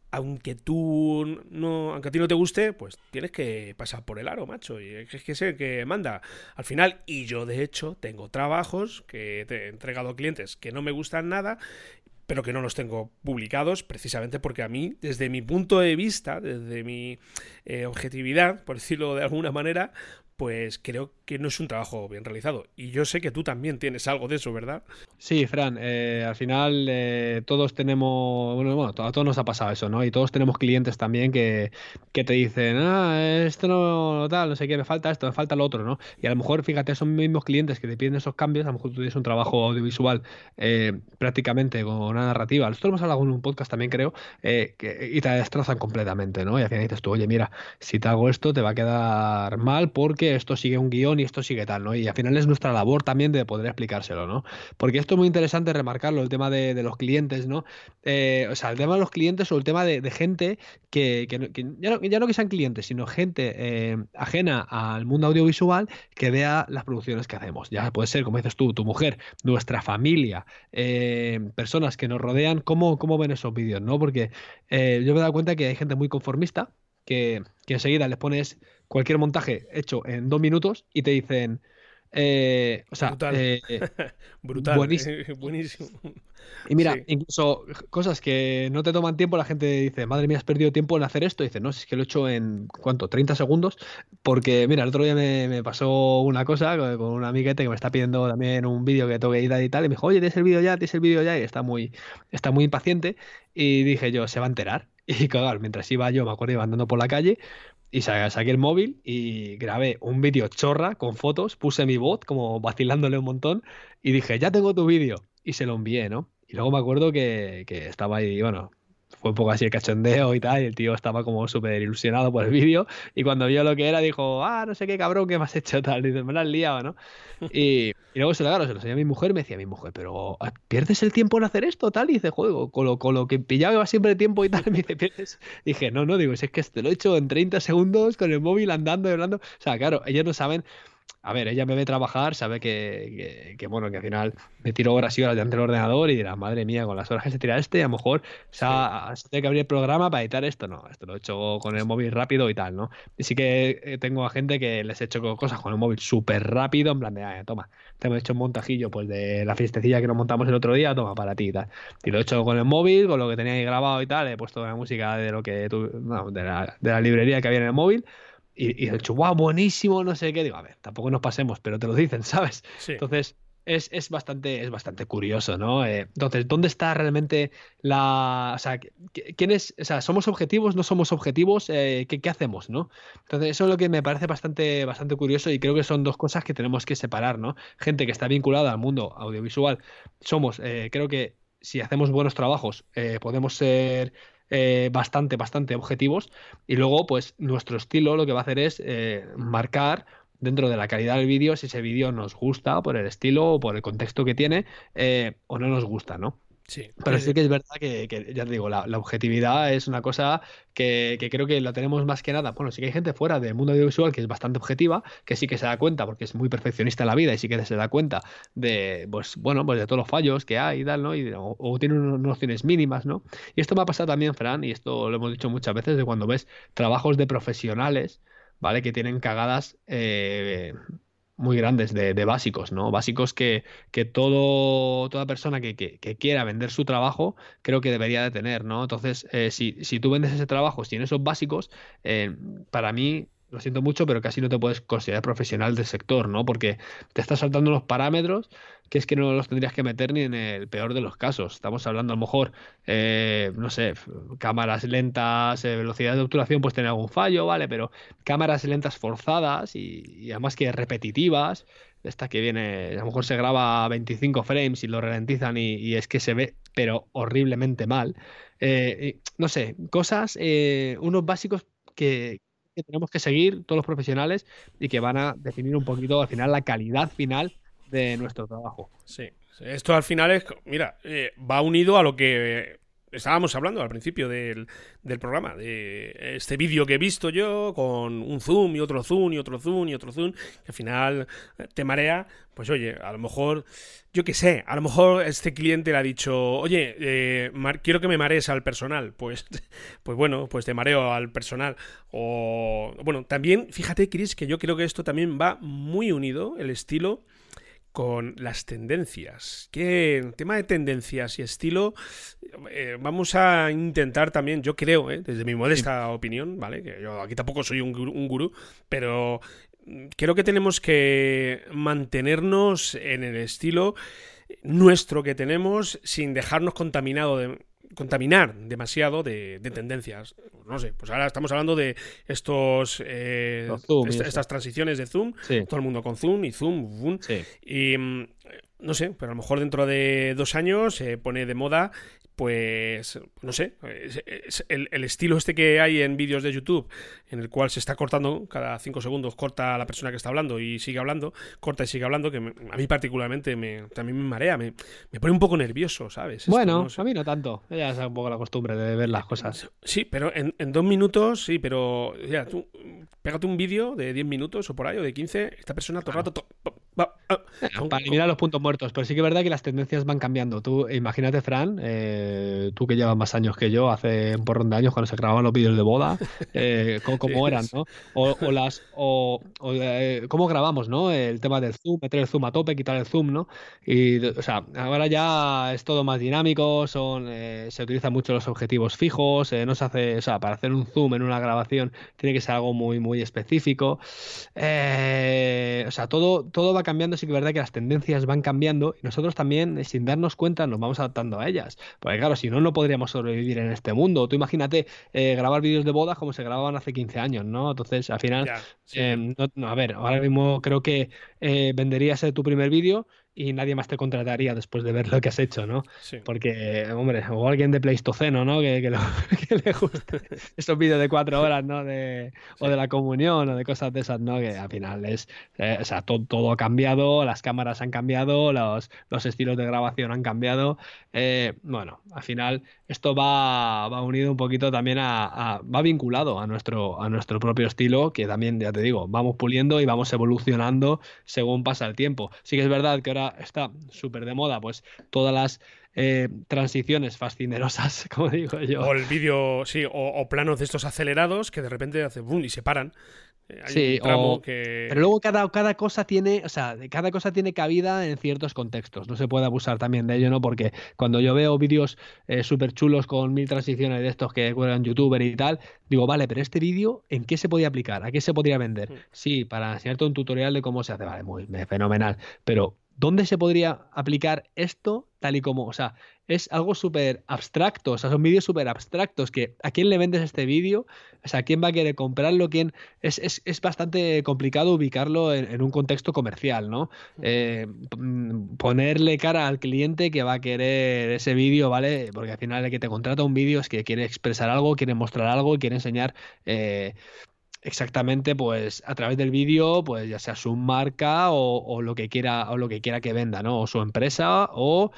Aunque tú no, aunque a ti no te guste, pues tienes que pasar por el aro, macho. Y es que es el que manda al final. Y yo, de hecho, tengo trabajos que te he entregado a clientes que no me gustan nada pero que no los tengo publicados precisamente porque a mí, desde mi punto de vista, desde mi eh, objetividad, por decirlo de alguna manera, pues creo que no es un trabajo bien realizado. Y yo sé que tú también tienes algo de eso, ¿verdad? Sí, Fran, eh, al final eh, todos tenemos, bueno, bueno, a todos nos ha pasado eso, ¿no? Y todos tenemos clientes también que, que te dicen, ah, esto no tal, no sé qué, me falta esto, me falta lo otro, ¿no? Y a lo mejor, fíjate, son mismos clientes que te piden esos cambios, a lo mejor tú tienes un trabajo audiovisual eh, prácticamente con una narrativa. Nosotros hemos hablado en un podcast también, creo, que, y te destrozan completamente, ¿no? Y al final dices tú, oye, mira, si te hago esto te va a quedar mal porque esto sigue un guion y esto sigue tal, ¿no? Y al final es nuestra labor también de poder explicárselo, ¿no? Porque esto es muy interesante remarcarlo, el tema de, los clientes, ¿no? Eh, o sea, el tema de los clientes o el tema de, gente que, ya, no, que sean clientes, sino gente eh, ajena al mundo audiovisual que vea las producciones que hacemos. Ya puede ser, como dices tú, tu mujer, nuestra familia, eh, personas que nos rodean, ¿cómo, cómo ven esos vídeos, ¿no? Porque yo me he dado cuenta que hay gente muy conformista que, que enseguida les pones cualquier montaje hecho en dos minutos y te dicen. Eh, o sea, brutal. Eh, [laughs] brutal. Buenísimo. Y mira, incluso cosas que no te toman tiempo, la gente dice, madre mía, has perdido tiempo en hacer esto. Y dice, no, si es que lo he hecho en, ¿cuánto? 30 segundos. Porque, mira, el otro día me, pasó una cosa con un amiguete que me está pidiendo también un vídeo que tengo que editar y tal. Y me dijo, oye, tienes el vídeo ya, tienes el vídeo ya. Y está muy, está muy impaciente. Y dije yo, se va a enterar. [laughs] Y claro, mientras iba yo, me acuerdo, iba andando por la calle, y saqué el móvil y grabé un vídeo chorra con fotos, puse mi voz como vacilándole un montón y dije, ya tengo tu vídeo. Y se lo envié, ¿no? Y luego me acuerdo que, que estaba ahí, bueno, fue un poco así el cachondeo y tal, y el tío estaba como súper ilusionado por el vídeo, y cuando vio lo que era dijo, ah, no sé qué cabrón que me has hecho tal, y dice, me lo has liado, ¿no? [laughs] Y, y luego se lo, claro, se lo enseñó a mi mujer, me decía mi mujer, pero ah, ¿pierdes el tiempo en hacer esto, tal? Y dice, juego, con lo, con lo que pillaba siempre tiempo y tal, [laughs] me dice, ¿pierdes? dije, no, no, digo, es que te lo he hecho en 30 segundos con el móvil andando y hablando, o sea, claro, ellos no saben a ver, ella me ve trabajar, sabe que, que, bueno, que al final me tiro horas y horas delante del ordenador y dirá, madre mía, con las horas que se tira este, a lo mejor se, ha, tiene que abrir el programa para editar esto. No, esto lo he hecho con el móvil rápido y tal, ¿no? Y sí que eh, tengo a gente que les he hecho cosas con el móvil súper rápido, en plan de, ah, toma, te hemos hecho un montajillo pues de la fiestecilla que nos montamos el otro día, toma, para ti y tal. Y lo he hecho con el móvil, con lo que tenía ahí grabado y tal, he puesto la música de lo que tú, de, la, de la librería que había en el móvil y, y he dicho, wow, buenísimo, no sé qué. Digo, a ver, tampoco nos pasemos, pero te lo dicen, [laughs] ¿sabes? Entonces, es, es, bastante, es bastante curioso, ¿no? Eh, entonces, ¿dónde está realmente la. O sea, ¿quién es. O sea, ¿somos objetivos? ¿No somos objetivos? Eh, ¿qué, ¿qué, hacemos, no? Entonces, eso es lo que me parece bastante, bastante curioso y creo que son dos cosas que tenemos que separar, ¿no? Gente que está vinculada al mundo audiovisual, somos, eh, creo que si hacemos buenos trabajos, podemos ser eh, bastante, bastante objetivos. Y luego, pues nuestro estilo lo que va a hacer es eh, marcar dentro de la calidad del vídeo si ese vídeo nos gusta por el estilo o por el contexto que tiene eh, o no nos gusta, ¿no? Sí. Pero sí que es verdad que, ya te digo, la, objetividad es una cosa que, creo que la tenemos más que nada. Bueno, sí que hay gente fuera del mundo audiovisual que es bastante objetiva, que sí que se da cuenta, porque es muy perfeccionista en la vida y sí que se da cuenta de, pues, bueno, pues de todos los fallos que hay y tal, ¿no? Y, o, tiene unas nociones mínimas, ¿no? Y esto me ha pasado también, Fran, y esto lo hemos dicho muchas veces, de cuando ves trabajos de profesionales, ¿vale? Que tienen cagadas. Eh, muy grandes de, básicos, ¿no? Básicos que, que todo, toda persona que, quiera vender su trabajo creo que debería de tener, ¿no? Entonces, eh, si, si, tú vendes ese trabajo sin esos básicos, eh, para mí lo siento mucho, pero casi no te puedes considerar profesional del sector, ¿no? Porque te estás saltando unos parámetros que es que no los tendrías que meter ni en el peor de los casos. Estamos hablando a lo mejor, eh, no sé, cámaras lentas, eh, velocidad de obturación, pues tener algún fallo, ¿vale? Pero cámaras lentas forzadas y, además que repetitivas, esta que viene, a lo mejor se graba a 25 frames y lo ralentizan y, es que se ve, pero horriblemente mal. Eh, no sé, cosas, unos básicos que, que tenemos que seguir todos los profesionales y que van a definir un poquito al final la calidad final de nuestro trabajo. Sí, esto al final es, mira, eh, va unido a lo que estábamos hablando al principio del, del programa, de este vídeo que he visto yo con un zoom y otro zoom y otro zoom y otro zoom, que al final te marea, pues oye, a lo mejor, yo qué sé, a lo mejor este cliente le ha dicho, oye, eh, quiero que me marees al personal, pues, [laughs] pues bueno, pues te mareo al personal. O bueno, también, fíjate, Chris, que yo creo que esto también va muy unido, el estilo con las tendencias. ¿Qué tema de tendencias y estilo? Eh, vamos a intentar también, yo creo, eh, desde mi modesta opinión, ¿vale? Que yo aquí tampoco soy un un gurú, pero creo que tenemos que mantenernos en el estilo nuestro que tenemos sin dejarnos contaminado de, contaminar demasiado de, tendencias. No sé, pues ahora estamos hablando de estos eh, estas transiciones de Zoom, todo el mundo con Zoom y Zoom, y mm, no sé, pero a lo mejor dentro de dos años se pone de moda pues no sé, el, estilo este que hay en vídeos de YouTube, en el cual se está cortando, cada cinco segundos corta a la persona que está hablando y sigue hablando, corta y sigue hablando, que a mí particularmente me, también me marea, me, me pone un poco nervioso, ¿sabes? bueno, a mí no tanto, ya es un poco la costumbre de ver las cosas. Sí, pero en, dos minutos, sí, pero ya, tú pégate un vídeo de 10 minutos o por ahí, o de 15, esta persona todo el rato... para eliminar los puntos muertos, pero sí que es verdad que las tendencias van cambiando. Tú, imagínate, Fran, eh, tú que llevas más años que yo, hace un porrón de años cuando se grababan los vídeos de boda, [laughs] eh, cómo, eran, ¿no? O, las, o, eh, cómo grabamos, ¿no? El tema del zoom, meter el zoom a tope, quitar el zoom, ¿no? Y, o sea, ahora ya es todo más dinámico, son, se utilizan mucho los objetivos fijos, no se hace, o sea, para hacer un zoom en una grabación tiene que ser algo muy, muy específico. o sea, todo, todo va cambiando, sí que es verdad que las tendencias van cambiando y nosotros también, eh, sin darnos cuenta, nos vamos adaptando a ellas. Porque claro, si no, no podríamos sobrevivir en este mundo. Tú imagínate eh, grabar vídeos de bodas como se grababan hace 15 años, ¿no? Entonces, al final, em, a ver, ahora mismo creo que eh, venderías tu primer vídeo y nadie más te contrataría después de ver lo que has hecho, ¿no? Porque, hombre, o alguien de Pleistoceno, ¿no? Que, [laughs] le guste [laughs] esos vídeos de cuatro horas, ¿no? De, O de la comunión o de cosas de esas, ¿no? Que al final es, eh, o sea, todo, ha cambiado, las cámaras han cambiado, los, los estilos de grabación han cambiado. Eh, bueno, al final esto va, va unido un poquito también a, va vinculado a nuestro, a nuestro propio estilo, que también, ya te digo, vamos puliendo y vamos evolucionando según pasa el tiempo. Sí que es verdad que ahora está súper de moda, pues todas las eh, transiciones fascinerosas, [laughs] como digo yo. O el vídeo, sí, o, planos de estos acelerados que de repente hace boom y se paran. Eh, sí, pero luego cada, cada cosa tiene, o sea, cada cosa tiene cabida en ciertos contextos. No se puede abusar también de ello, ¿no? Porque cuando yo veo vídeos eh, súper chulos con mil transiciones de estos que cuelgan youtuber y tal, digo, vale, pero este vídeo, ¿en qué se podía aplicar? ¿A qué se podría vender? Mm. Sí, para enseñarte un tutorial de cómo se hace, vale, muy fenomenal. Pero ¿Dónde se podría aplicar esto tal y como? O sea, es algo súper abstracto, o sea, son vídeos súper abstractos que ¿a quién le vendes este vídeo? O sea, ¿quién va a querer comprarlo? ¿Quién? Es, es, es bastante complicado ubicarlo en, un contexto comercial, ¿no? Eh, ponerle cara al cliente que va a querer ese vídeo, ¿vale? Porque al final el que te contrata un vídeo es que quiere expresar algo, quiere mostrar algo, quiere enseñar... Eh, exactamente pues a través del vídeo pues ya sea su marca o, lo que quiera o lo que quiera que venda no o su empresa o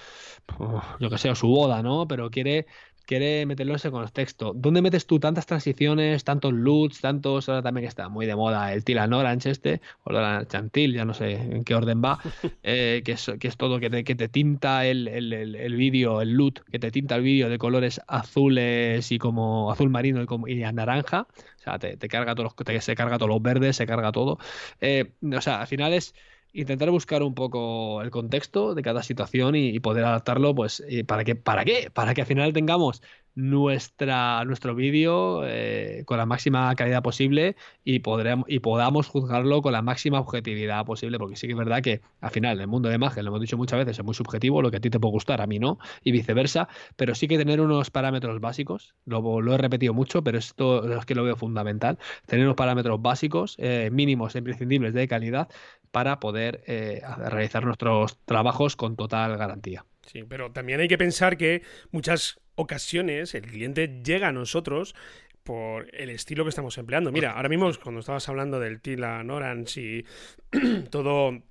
yo que sé o su boda no pero quiere quiere meterlo en ese contexto. ¿Dónde metes tú tantas transiciones, tantos loots, tantos, ahora también que está muy de moda el Tilan Orange este, o el Chantil, ya no sé en qué orden va, [laughs] eh, que, es, que es todo que te, que te tinta el, el, el, vídeo, el loot, que te tinta el vídeo de colores azules y como azul marino y, como, y naranja, o sea, te, carga todos los, se carga todos los verdes, se carga todo. Eh, o sea, al final es intentar buscar un poco el contexto de cada situación y, poder adaptarlo, pues, ¿para qué? ¿Para qué? Para que al final tengamos nuestra, nuestro vídeo eh, con la máxima calidad posible y, podremos, y podamos juzgarlo con la máxima objetividad posible, porque sí que es verdad que al final el mundo de imagen, lo hemos dicho muchas veces, es muy subjetivo, lo que a ti te puede gustar, a mí no, y viceversa, pero sí que tener unos parámetros básicos, lo, lo he repetido mucho, pero esto es que lo veo fundamental, tener unos parámetros básicos, eh, mínimos e imprescindibles de calidad para poder eh, realizar nuestros trabajos con total garantía. Sí, pero también hay que pensar que muchas ocasiones el cliente llega a nosotros por el estilo que estamos empleando. Mira, ahora mismo cuando estabas hablando del Tila Orange y [clears throat] todo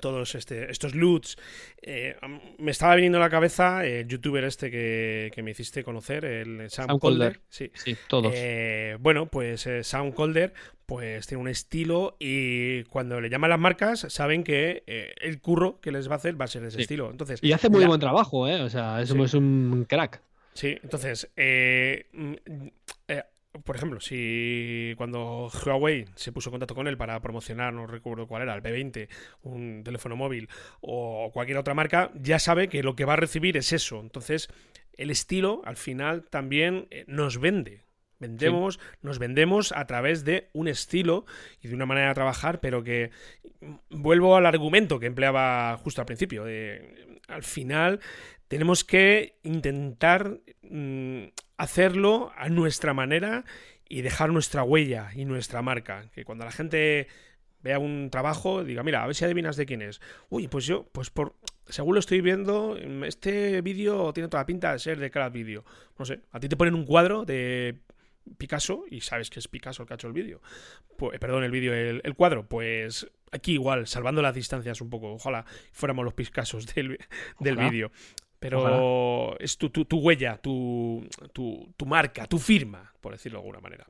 todos este, estos loots. Eh, me estaba viniendo a la cabeza el youtuber este que, me hiciste conocer, el Sam, Calder. Sí. todos. Eh, bueno, pues eh, Sam pues tiene un estilo y cuando le llaman las marcas saben que el curro que les va a hacer va a ser de ese estilo. Entonces, y hace muy buen trabajo, ¿eh? O sea, es, es un crack. Sí, entonces, mm, por ejemplo, si cuando Huawei se puso en contacto con él para promocionar, no recuerdo cuál era, el P20, un teléfono móvil o cualquier otra marca, ya sabe que lo que va a recibir es eso. Entonces, el estilo al final también eh, nos vende. Vendemos, nos vendemos a través de un estilo y de una manera de trabajar, pero que mm, vuelvo al argumento que empleaba justo al principio. Al final tenemos que intentar mm, hacerlo a nuestra manera y dejar nuestra huella y nuestra marca. Que cuando la gente vea un trabajo, diga, mira, a ver si adivinas de quién es. Uy, pues yo, pues por, según lo estoy viendo, este vídeo tiene toda la pinta de ser de cada vídeo. No sé, a ti te ponen un cuadro de Picasso y sabes que es Picasso el que ha hecho el vídeo. Pues, perdón, el vídeo, el, cuadro. Pues aquí igual, salvando las distancias un poco. Ojalá fuéramos los Picassos del, del vídeo. Pero es tu, tu, huella, tu, tu, marca, tu firma, por decirlo de alguna manera.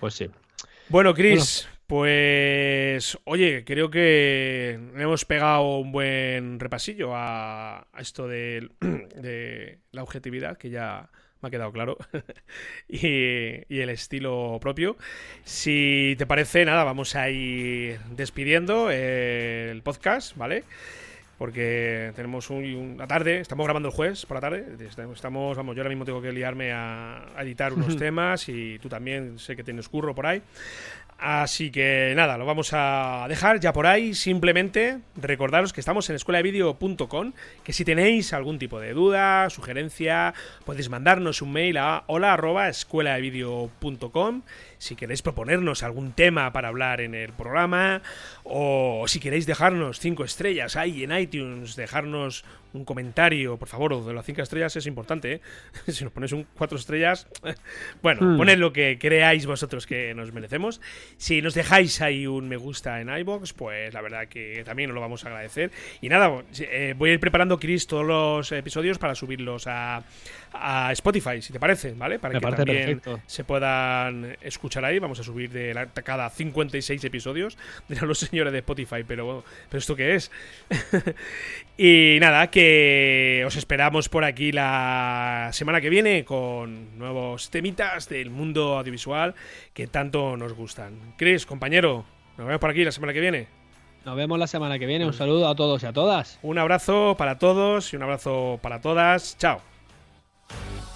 Pues sí. Bueno, Chris, pues oye, creo que hemos pegado un buen repasillo a, esto de, [clears throat] de, la objetividad, que ya me ha quedado claro, [laughs] y, y, el estilo propio. Si te parece, nada, vamos a ir despidiendo el podcast, ¿vale? porque tenemos una tarde, estamos grabando el jueves por la tarde, estamos, vamos, yo ahora mismo tengo que liarme a, editar unos [laughs] temas y tú también sé que tienes curro por ahí. Así que nada, lo vamos a dejar ya por ahí. Simplemente recordaros que estamos en escueladevideo.com, que si tenéis algún tipo de duda, sugerencia, podéis mandarnos un mail a hola si queréis proponernos algún tema para hablar en el programa o si queréis dejarnos cinco estrellas ahí en iTunes, dejarnos un comentario, por favor, de las cinco estrellas es importante, ¿eh? [laughs] si nos ponéis un cuatro estrellas, [laughs] bueno, hmm. poned lo que creáis vosotros que nos merecemos. Si nos dejáis ahí un me gusta en iBox, pues la verdad que también os lo vamos a agradecer. Y nada, eh, voy a ir preparando, Chris, todos los episodios para subirlos a, a Spotify, si te parece, ¿vale? Para que también se puedan escuchar ahí. Vamos a subir de la, cada 56 episodios de los señores de Spotify, pero, pero ¿esto qué es? [laughs] y nada, que os esperamos por aquí la semana que viene con nuevos temitas del mundo audiovisual que tanto nos gustan. Chris, compañero, nos vemos por aquí la semana que viene. Nos vemos la semana que viene. Un saludo a todos y a todas. Un abrazo para todos y un abrazo para todas. Chao. Bye.